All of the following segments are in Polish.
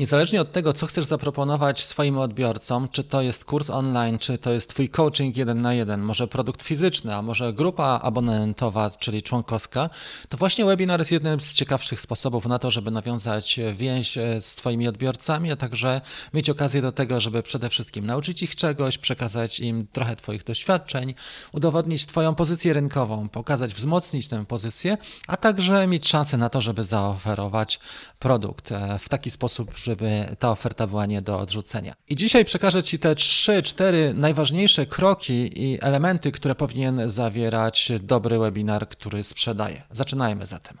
Niezależnie od tego, co chcesz zaproponować swoim odbiorcom, czy to jest kurs online, czy to jest Twój coaching jeden na jeden, może produkt fizyczny, a może grupa abonentowa, czyli członkowska, to właśnie webinar jest jednym z ciekawszych sposobów na to, żeby nawiązać więź e, z Twoimi odbiorcami, a także mieć okazję do tego, żeby przede wszystkim nauczyć ich czegoś, przekazać im trochę Twoich doświadczeń, udowodnić Twoją pozycję rynkową, pokazać, wzmocnić tę pozycję, a także mieć szansę na to, żeby zaoferować produkt e, w taki sposób, żeby ta oferta była nie do odrzucenia. I dzisiaj przekażę Ci te 3-4 najważniejsze kroki i elementy, które powinien zawierać dobry webinar, który sprzedaje. Zaczynajmy zatem.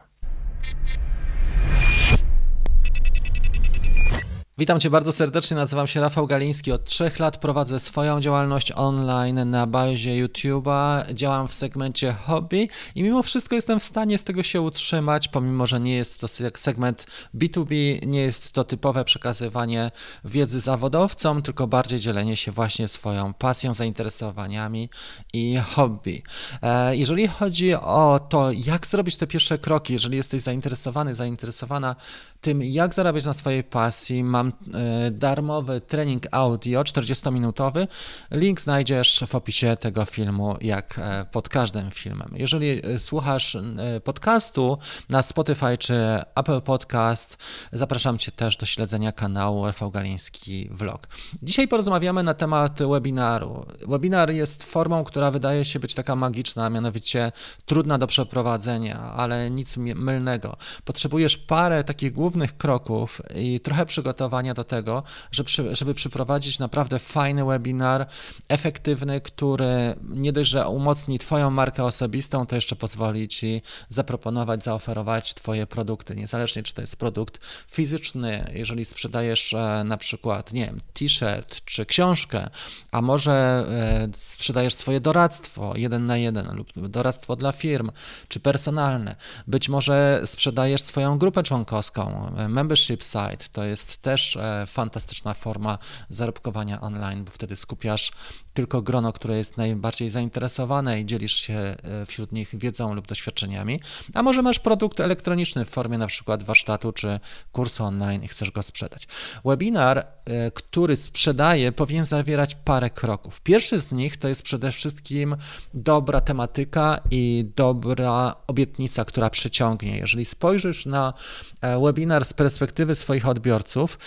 Witam Cię bardzo serdecznie, nazywam się Rafał Galiński. Od trzech lat prowadzę swoją działalność online na bazie YouTube'a. Działam w segmencie hobby i mimo wszystko jestem w stanie z tego się utrzymać, pomimo że nie jest to segment B2B, nie jest to typowe przekazywanie wiedzy zawodowcom, tylko bardziej dzielenie się właśnie swoją pasją, zainteresowaniami i hobby. E, jeżeli chodzi o to, jak zrobić te pierwsze kroki, jeżeli jesteś zainteresowany, zainteresowana tym, jak zarabiać na swojej pasji, mam E, darmowy trening audio 40-minutowy. Link znajdziesz w opisie tego filmu, jak e, pod każdym filmem. Jeżeli e, słuchasz podcastu na Spotify czy Apple Podcast, zapraszam Cię też do śledzenia kanału Rafał Galiński Vlog. Dzisiaj porozmawiamy na temat webinaru. Webinar jest formą, która wydaje się być taka magiczna, mianowicie trudna do przeprowadzenia, ale nic mylnego. Potrzebujesz parę takich głównych kroków i trochę przygotowania do tego, żeby, żeby przyprowadzić naprawdę fajny webinar, efektywny, który nie dość, że umocni Twoją markę osobistą, to jeszcze pozwoli Ci zaproponować, zaoferować Twoje produkty, niezależnie czy to jest produkt fizyczny, jeżeli sprzedajesz e, na przykład, nie wiem, t-shirt czy książkę, a może e, sprzedajesz swoje doradztwo jeden na jeden lub doradztwo dla firm, czy personalne. Być może sprzedajesz swoją grupę członkowską, e, membership site, to jest też E, fantastyczna forma zarobkowania online, bo wtedy skupiasz tylko grono, które jest najbardziej zainteresowane i dzielisz się e, wśród nich wiedzą lub doświadczeniami, a może masz produkt elektroniczny w formie na przykład warsztatu czy kursu online i chcesz go sprzedać. Webinar, e, który sprzedaje, powinien zawierać parę kroków. Pierwszy z nich to jest przede wszystkim dobra tematyka i dobra obietnica, która przyciągnie. Jeżeli spojrzysz na webinar z perspektywy swoich odbiorców,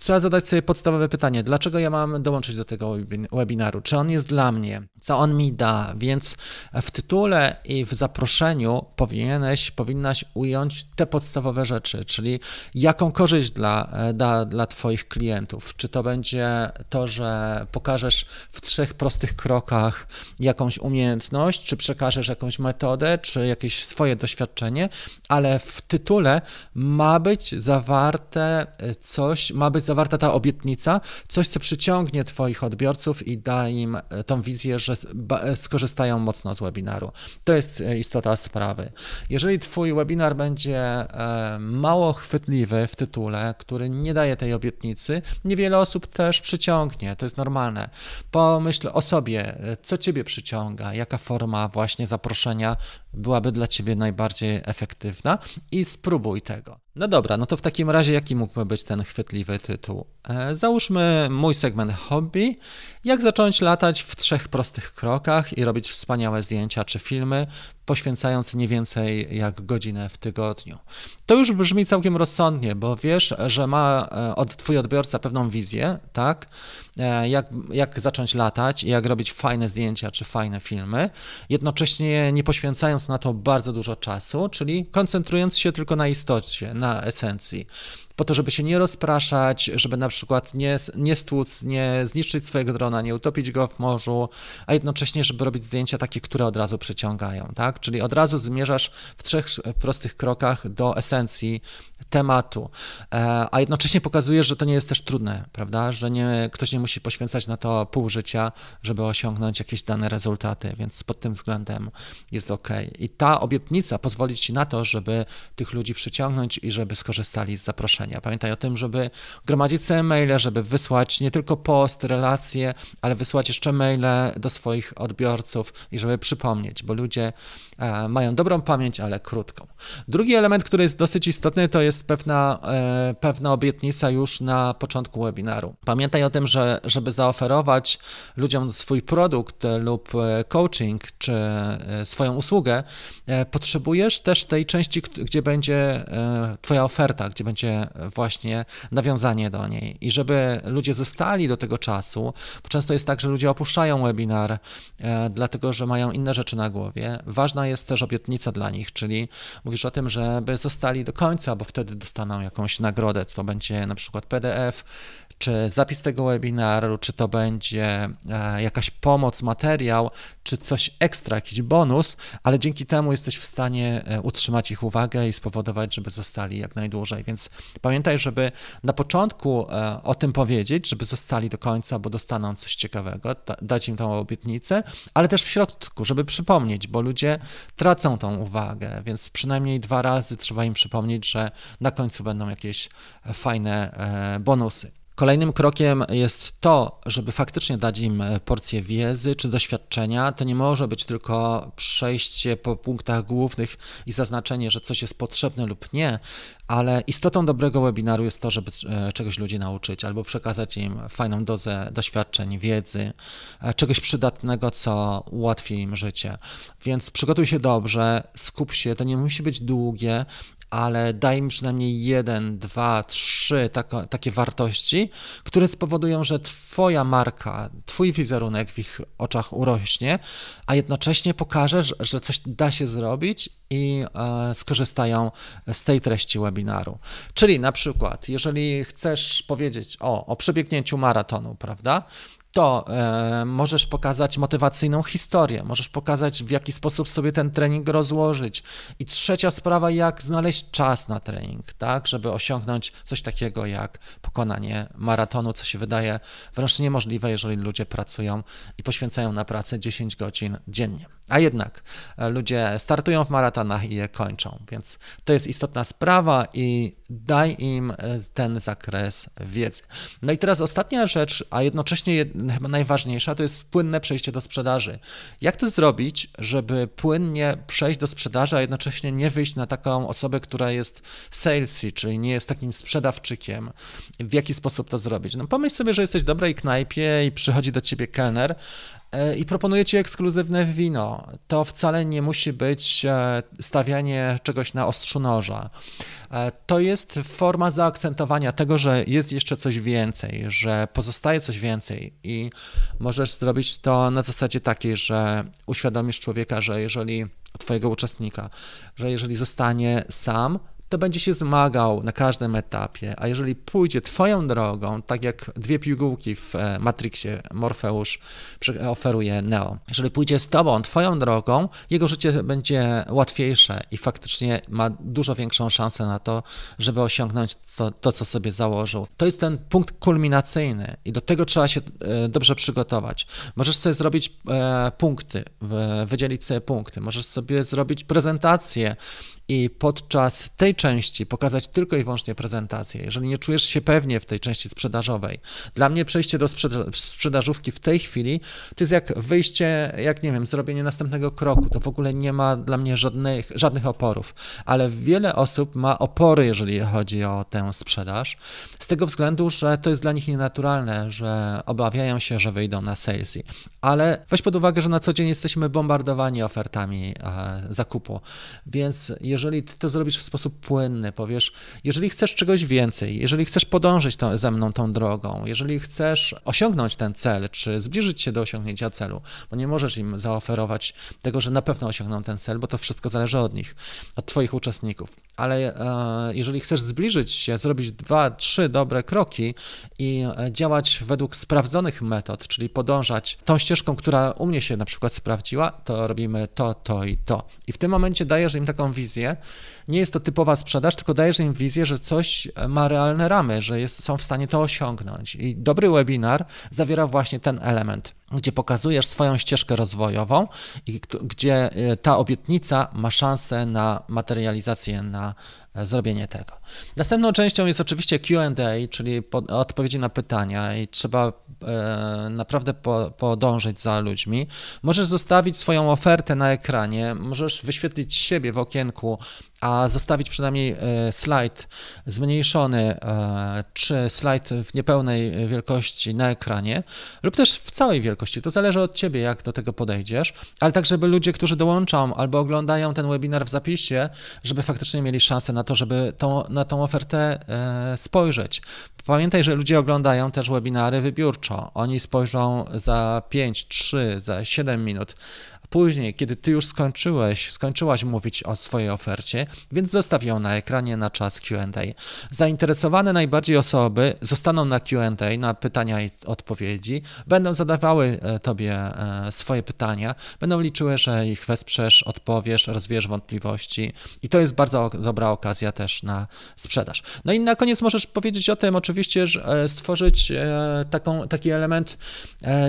trzeba zadać sobie podstawowe pytanie, dlaczego ja mam dołączyć do tego webinaru? Czy on jest dla mnie? Co on mi da? Więc w tytule i w zaproszeniu powinieneś, powinnaś ująć te podstawowe rzeczy, czyli jaką korzyść dla, da, dla Twoich klientów. Czy to będzie to, że pokażesz w trzech prostych krokach jakąś umiejętność, czy przekażesz jakąś metodę, czy jakieś swoje doświadczenie, ale w tytule ma być zawarte coś, ma być zawarta ta obietnica, coś, co przyciągnie Twoich odbiorców i da im e, tą wizję, że e, skorzystają mocno z webinaru. To jest e, istota sprawy. Jeżeli Twój webinar będzie mało chwytliwy w tytule, który nie daje tej obietnicy, niewiele osób też przyciągnie. To jest normalne. Pomyśl o sobie, co Ciebie przyciąga, jaka forma właśnie zaproszenia byłaby dla Ciebie najbardziej efektywna i spróbuj tego. No dobra, no to w takim razie jaki mógłby być ten chwytliwy tytuł? E, załóżmy mój segment hobby. Jak zacząć latać w trzech prostych krokach i robić wspaniałe zdjęcia czy filmy, poświęcając nie więcej jak godzinę w tygodniu. To już brzmi całkiem rozsądnie, bo wiesz, że ma e, od twój odbiorca pewną wizję, tak? E, jak, jak zacząć latać, jak robić fajne zdjęcia czy fajne filmy, jednocześnie nie poświęcając na to bardzo dużo czasu, czyli koncentrując się tylko na istocie, na esencji po to, żeby się nie rozpraszać, żeby na przykład nie, nie stłuc, nie zniszczyć swojego drona, nie utopić go w morzu, a jednocześnie, żeby robić zdjęcia takie, które od razu przyciągają, tak? Czyli od razu zmierzasz w trzech prostych krokach do esencji tematu, e, a jednocześnie pokazujesz, że to nie jest też trudne, prawda? Że nie, ktoś nie musi poświęcać na to pół życia, żeby osiągnąć jakieś dane rezultaty, więc pod tym względem jest ok. I ta obietnica pozwoli ci na to, żeby tych ludzi przyciągnąć i żeby skorzystali z zaproszenia. Działania. Pamiętaj o tym, żeby gromadzić sobie maile, żeby wysłać nie tylko post, relacje, ale wysłać jeszcze maile do swoich odbiorców i żeby przypomnieć, bo ludzie e, mają dobrą pamięć, ale krótką. Drugi element, który jest dosyć istotny, to jest pewna, e, pewna obietnica już na początku webinaru. Pamiętaj o tym, że żeby zaoferować ludziom swój produkt lub e, coaching czy swoją usługę, potrzebujesz też tej części, gdzie będzie Twoja oferta, gdzie będzie właśnie nawiązanie do niej. I żeby ludzie zostali do tego czasu, bo często jest tak, że ludzie opuszczają webinar, e, dlatego że mają inne rzeczy na głowie. Ważna jest też obietnica dla nich, czyli mówisz o tym, żeby zostali do końca, bo wtedy dostaną jakąś nagrodę. To będzie na przykład PDF, czy zapis tego webinaru, czy to będzie e, jakaś pomoc, materiał, czy coś ekstra, jakiś bonus, ale dzięki temu jesteś w stanie e, utrzymać ich uwagę i spowodować, żeby zostali jak najdłużej. Więc pamiętaj, żeby na początku e, o tym powiedzieć, żeby zostali do końca, bo dostaną coś ciekawego, dać im tą obietnicę, ale też w środku, żeby przypomnieć, bo ludzie tracą tą uwagę, więc przynajmniej dwa razy trzeba im przypomnieć, że na końcu będą jakieś fajne bonusy. Kolejnym krokiem jest to, żeby faktycznie dać im porcję wiedzy czy doświadczenia. To nie może być tylko przejście po punktach głównych i zaznaczenie, że coś jest potrzebne lub nie, ale istotą dobrego webinaru jest to, żeby e, czegoś ludzi nauczyć albo przekazać im fajną dozę doświadczeń, wiedzy, e, czegoś przydatnego, co ułatwi im życie. Więc przygotuj się dobrze, skup się, to nie musi być długie, ale daj mi przynajmniej jeden, dwa, trzy takie wartości, które spowodują, że Twoja marka, Twój wizerunek w ich oczach urośnie, a jednocześnie pokażesz, że coś da się zrobić i e, skorzystają z tej treści webinaru. Czyli na przykład, jeżeli chcesz powiedzieć o, o przebiegnięciu maratonu, prawda? To e, możesz pokazać motywacyjną historię, możesz pokazać, w jaki sposób sobie ten trening rozłożyć. I trzecia sprawa, jak znaleźć czas na trening, tak, żeby osiągnąć coś takiego jak pokonanie maratonu, co się wydaje wręcz niemożliwe, jeżeli ludzie pracują i poświęcają na pracę 10 godzin dziennie. A jednak e, ludzie startują w maratonach i je kończą, więc to jest istotna sprawa i daj im e, ten zakres wiedzy. No i teraz ostatnia rzecz, a jednocześnie chyba najważniejsza, to jest płynne przejście do sprzedaży. Jak to zrobić, żeby płynnie przejść do sprzedaży, a jednocześnie nie wyjść na taką osobę, która jest salesy, czyli nie jest takim sprzedawczykiem? W jaki sposób to zrobić? No pomyśl sobie, że jesteś w dobrej knajpie i przychodzi do ciebie kelner i proponuję Ci ekskluzywne wino. To wcale nie musi być e, stawianie czegoś na ostrzu noża. E, to jest forma zaakcentowania tego, że jest jeszcze coś więcej, że pozostaje coś więcej i możesz zrobić to na zasadzie takiej, że uświadomisz człowieka, że jeżeli Twojego uczestnika, że jeżeli zostanie sam, to będzie się zmagał na każdym etapie, a jeżeli pójdzie Twoją drogą, tak jak dwie pigułki w e, Matrixie Morfeusz oferuje Neo, jeżeli pójdzie z Tobą Twoją drogą, jego życie będzie łatwiejsze i faktycznie ma dużo większą szansę na to, żeby osiągnąć to, to co sobie założył. To jest ten punkt kulminacyjny i do tego trzeba się e, dobrze przygotować. Możesz sobie zrobić e, punkty, wydzielić sobie punkty, możesz sobie zrobić prezentację i podczas tej części pokazać tylko i wyłącznie prezentację. Jeżeli nie czujesz się pewnie w tej części sprzedażowej, dla mnie przejście do sprzedażówki w tej chwili to jest jak wyjście, jak nie wiem, zrobienie następnego kroku. To w ogóle nie ma dla mnie żadnych, żadnych oporów, ale wiele osób ma opory, jeżeli chodzi o tę sprzedaż, z tego względu, że to jest dla nich nienaturalne, że obawiają się, że wyjdą na salesy. Ale weź pod uwagę, że na co dzień jesteśmy bombardowani ofertami e, zakupu, więc jeżeli jeżeli ty to zrobisz w sposób płynny, powiesz, jeżeli chcesz czegoś więcej, jeżeli chcesz podążyć to, ze mną tą drogą, jeżeli chcesz osiągnąć ten cel, czy zbliżyć się do osiągnięcia celu, bo nie możesz im zaoferować tego, że na pewno osiągną ten cel, bo to wszystko zależy od nich, od twoich uczestników. Ale e, jeżeli chcesz zbliżyć się, zrobić dwa, trzy dobre kroki i e, działać według sprawdzonych metod, czyli podążać tą ścieżką, która u mnie się na przykład sprawdziła, to robimy to, to i to. I w tym momencie dajesz im taką wizję, nie jest to typowa sprzedaż, tylko dajesz im wizję, że coś ma realne ramy, że jest, są w stanie to osiągnąć. I dobry webinar zawiera właśnie ten element. Gdzie pokazujesz swoją ścieżkę rozwojową i gdzie e, ta obietnica ma szansę na materializację, na e, zrobienie tego. Następną częścią jest oczywiście QA, czyli odpowiedzi na pytania, i trzeba e, naprawdę podążyć za ludźmi. Możesz zostawić swoją ofertę na ekranie, możesz wyświetlić siebie w okienku, a zostawić przynajmniej slajd zmniejszony, czy slajd w niepełnej wielkości na ekranie, lub też w całej wielkości wielkości. To zależy od ciebie, jak do tego podejdziesz, ale tak, żeby ludzie, którzy dołączą albo oglądają ten webinar w zapisie, żeby faktycznie mieli szansę na to, żeby tą, na tą ofertę e, spojrzeć. Pamiętaj, że ludzie oglądają też webinary wybiórczo. Oni spojrzą za 5, 3, za 7 minut, Później, kiedy ty już skończyłeś, skończyłaś mówić o swojej ofercie, więc zostaw ją na ekranie na czas QA. Zainteresowane najbardziej osoby zostaną na QA, na pytania i odpowiedzi, będą zadawały e, tobie e, swoje pytania, będą liczyły, że ich wesprzesz, odpowiesz, rozwiesz wątpliwości i to jest bardzo dobra okazja też na sprzedaż. No i na koniec możesz powiedzieć o tym, oczywiście, że e, stworzyć taką, taki element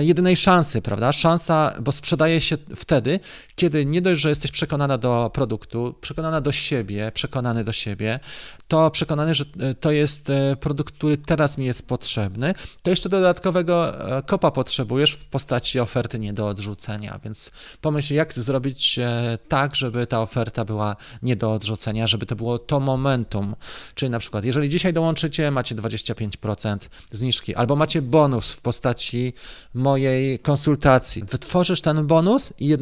jedynej szansy, prawda? Szansa, bo sprzedaje się w wtedy, kiedy nie dość, że jesteś przekonana do produktu, przekonana do siebie, przekonany do siebie, to przekonany, że e, to jest e, produkt, który teraz mi jest potrzebny, to jeszcze dodatkowego e, kopa potrzebujesz w postaci oferty nie do odrzucenia. Więc pomyśl, jak zrobić tak, żeby ta oferta była nie do odrzucenia, żeby to było to momentum. Czyli na przykład, jeżeli dzisiaj dołączycie, macie 25% zniżki, albo macie bonus w postaci mojej konsultacji. Wytworzysz ten bonus i jednocześnie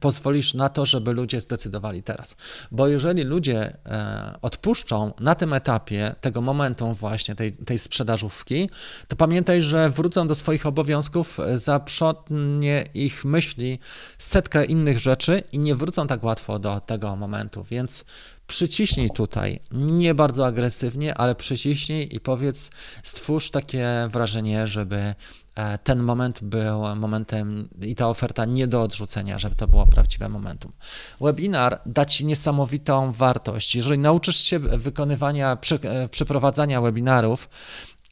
pozwolisz na to, żeby ludzie zdecydowali teraz. Bo jeżeli ludzie odpuszczą, na tym etapie, tego momentu właśnie, tej, tej sprzedażówki, to pamiętaj, że wrócą do swoich obowiązków, e, zaprzątnie ich myśli setkę innych rzeczy i nie wrócą tak łatwo do tego momentu, więc przyciśnij tutaj, nie bardzo agresywnie, ale przyciśnij i powiedz, stwórz takie wrażenie, żeby E, ten moment był momentem i ta oferta nie do odrzucenia, żeby to było prawdziwe momentum. Webinar da Ci niesamowitą wartość. Jeżeli nauczysz się wykonywania, e, przeprowadzania webinarów,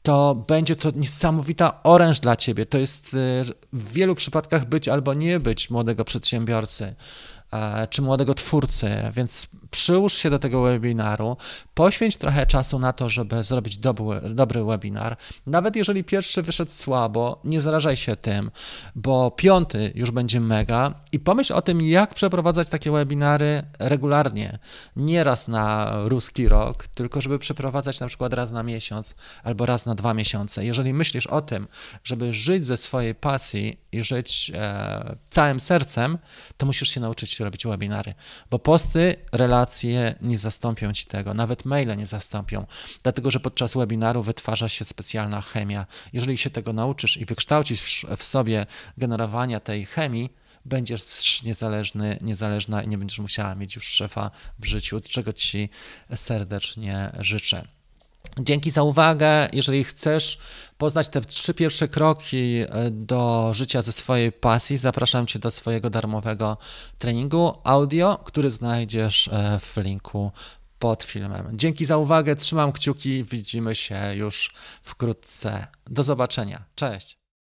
to będzie to niesamowita oręż dla Ciebie. To jest e, w wielu przypadkach być albo nie być młodego przedsiębiorcy czy młodego twórcy, więc przyłóż się do tego webinaru, poświęć trochę czasu na to, żeby zrobić dobry, dobry webinar. Nawet jeżeli pierwszy wyszedł słabo, nie zarażaj się tym, bo piąty już będzie mega i pomyśl o tym, jak przeprowadzać takie webinary regularnie. Nie raz na ruski rok, tylko żeby przeprowadzać na przykład raz na miesiąc albo raz na dwa miesiące. Jeżeli myślisz o tym, żeby żyć ze swojej pasji i żyć e, całym sercem, to musisz się nauczyć robić webinary, bo posty, relacje nie zastąpią ci tego, nawet maile nie zastąpią, dlatego że podczas webinaru wytwarza się specjalna chemia. Jeżeli się tego nauczysz i wykształcisz w sobie generowania tej chemii, będziesz niezależny, niezależna i nie będziesz musiała mieć już szefa w życiu, czego ci serdecznie życzę. Dzięki za uwagę. Jeżeli chcesz poznać te trzy pierwsze kroki e, do życia ze swojej pasji, zapraszam Cię do swojego darmowego treningu audio, który znajdziesz e, w linku pod filmem. Dzięki za uwagę, trzymam kciuki, widzimy się już wkrótce. Do zobaczenia. Cześć.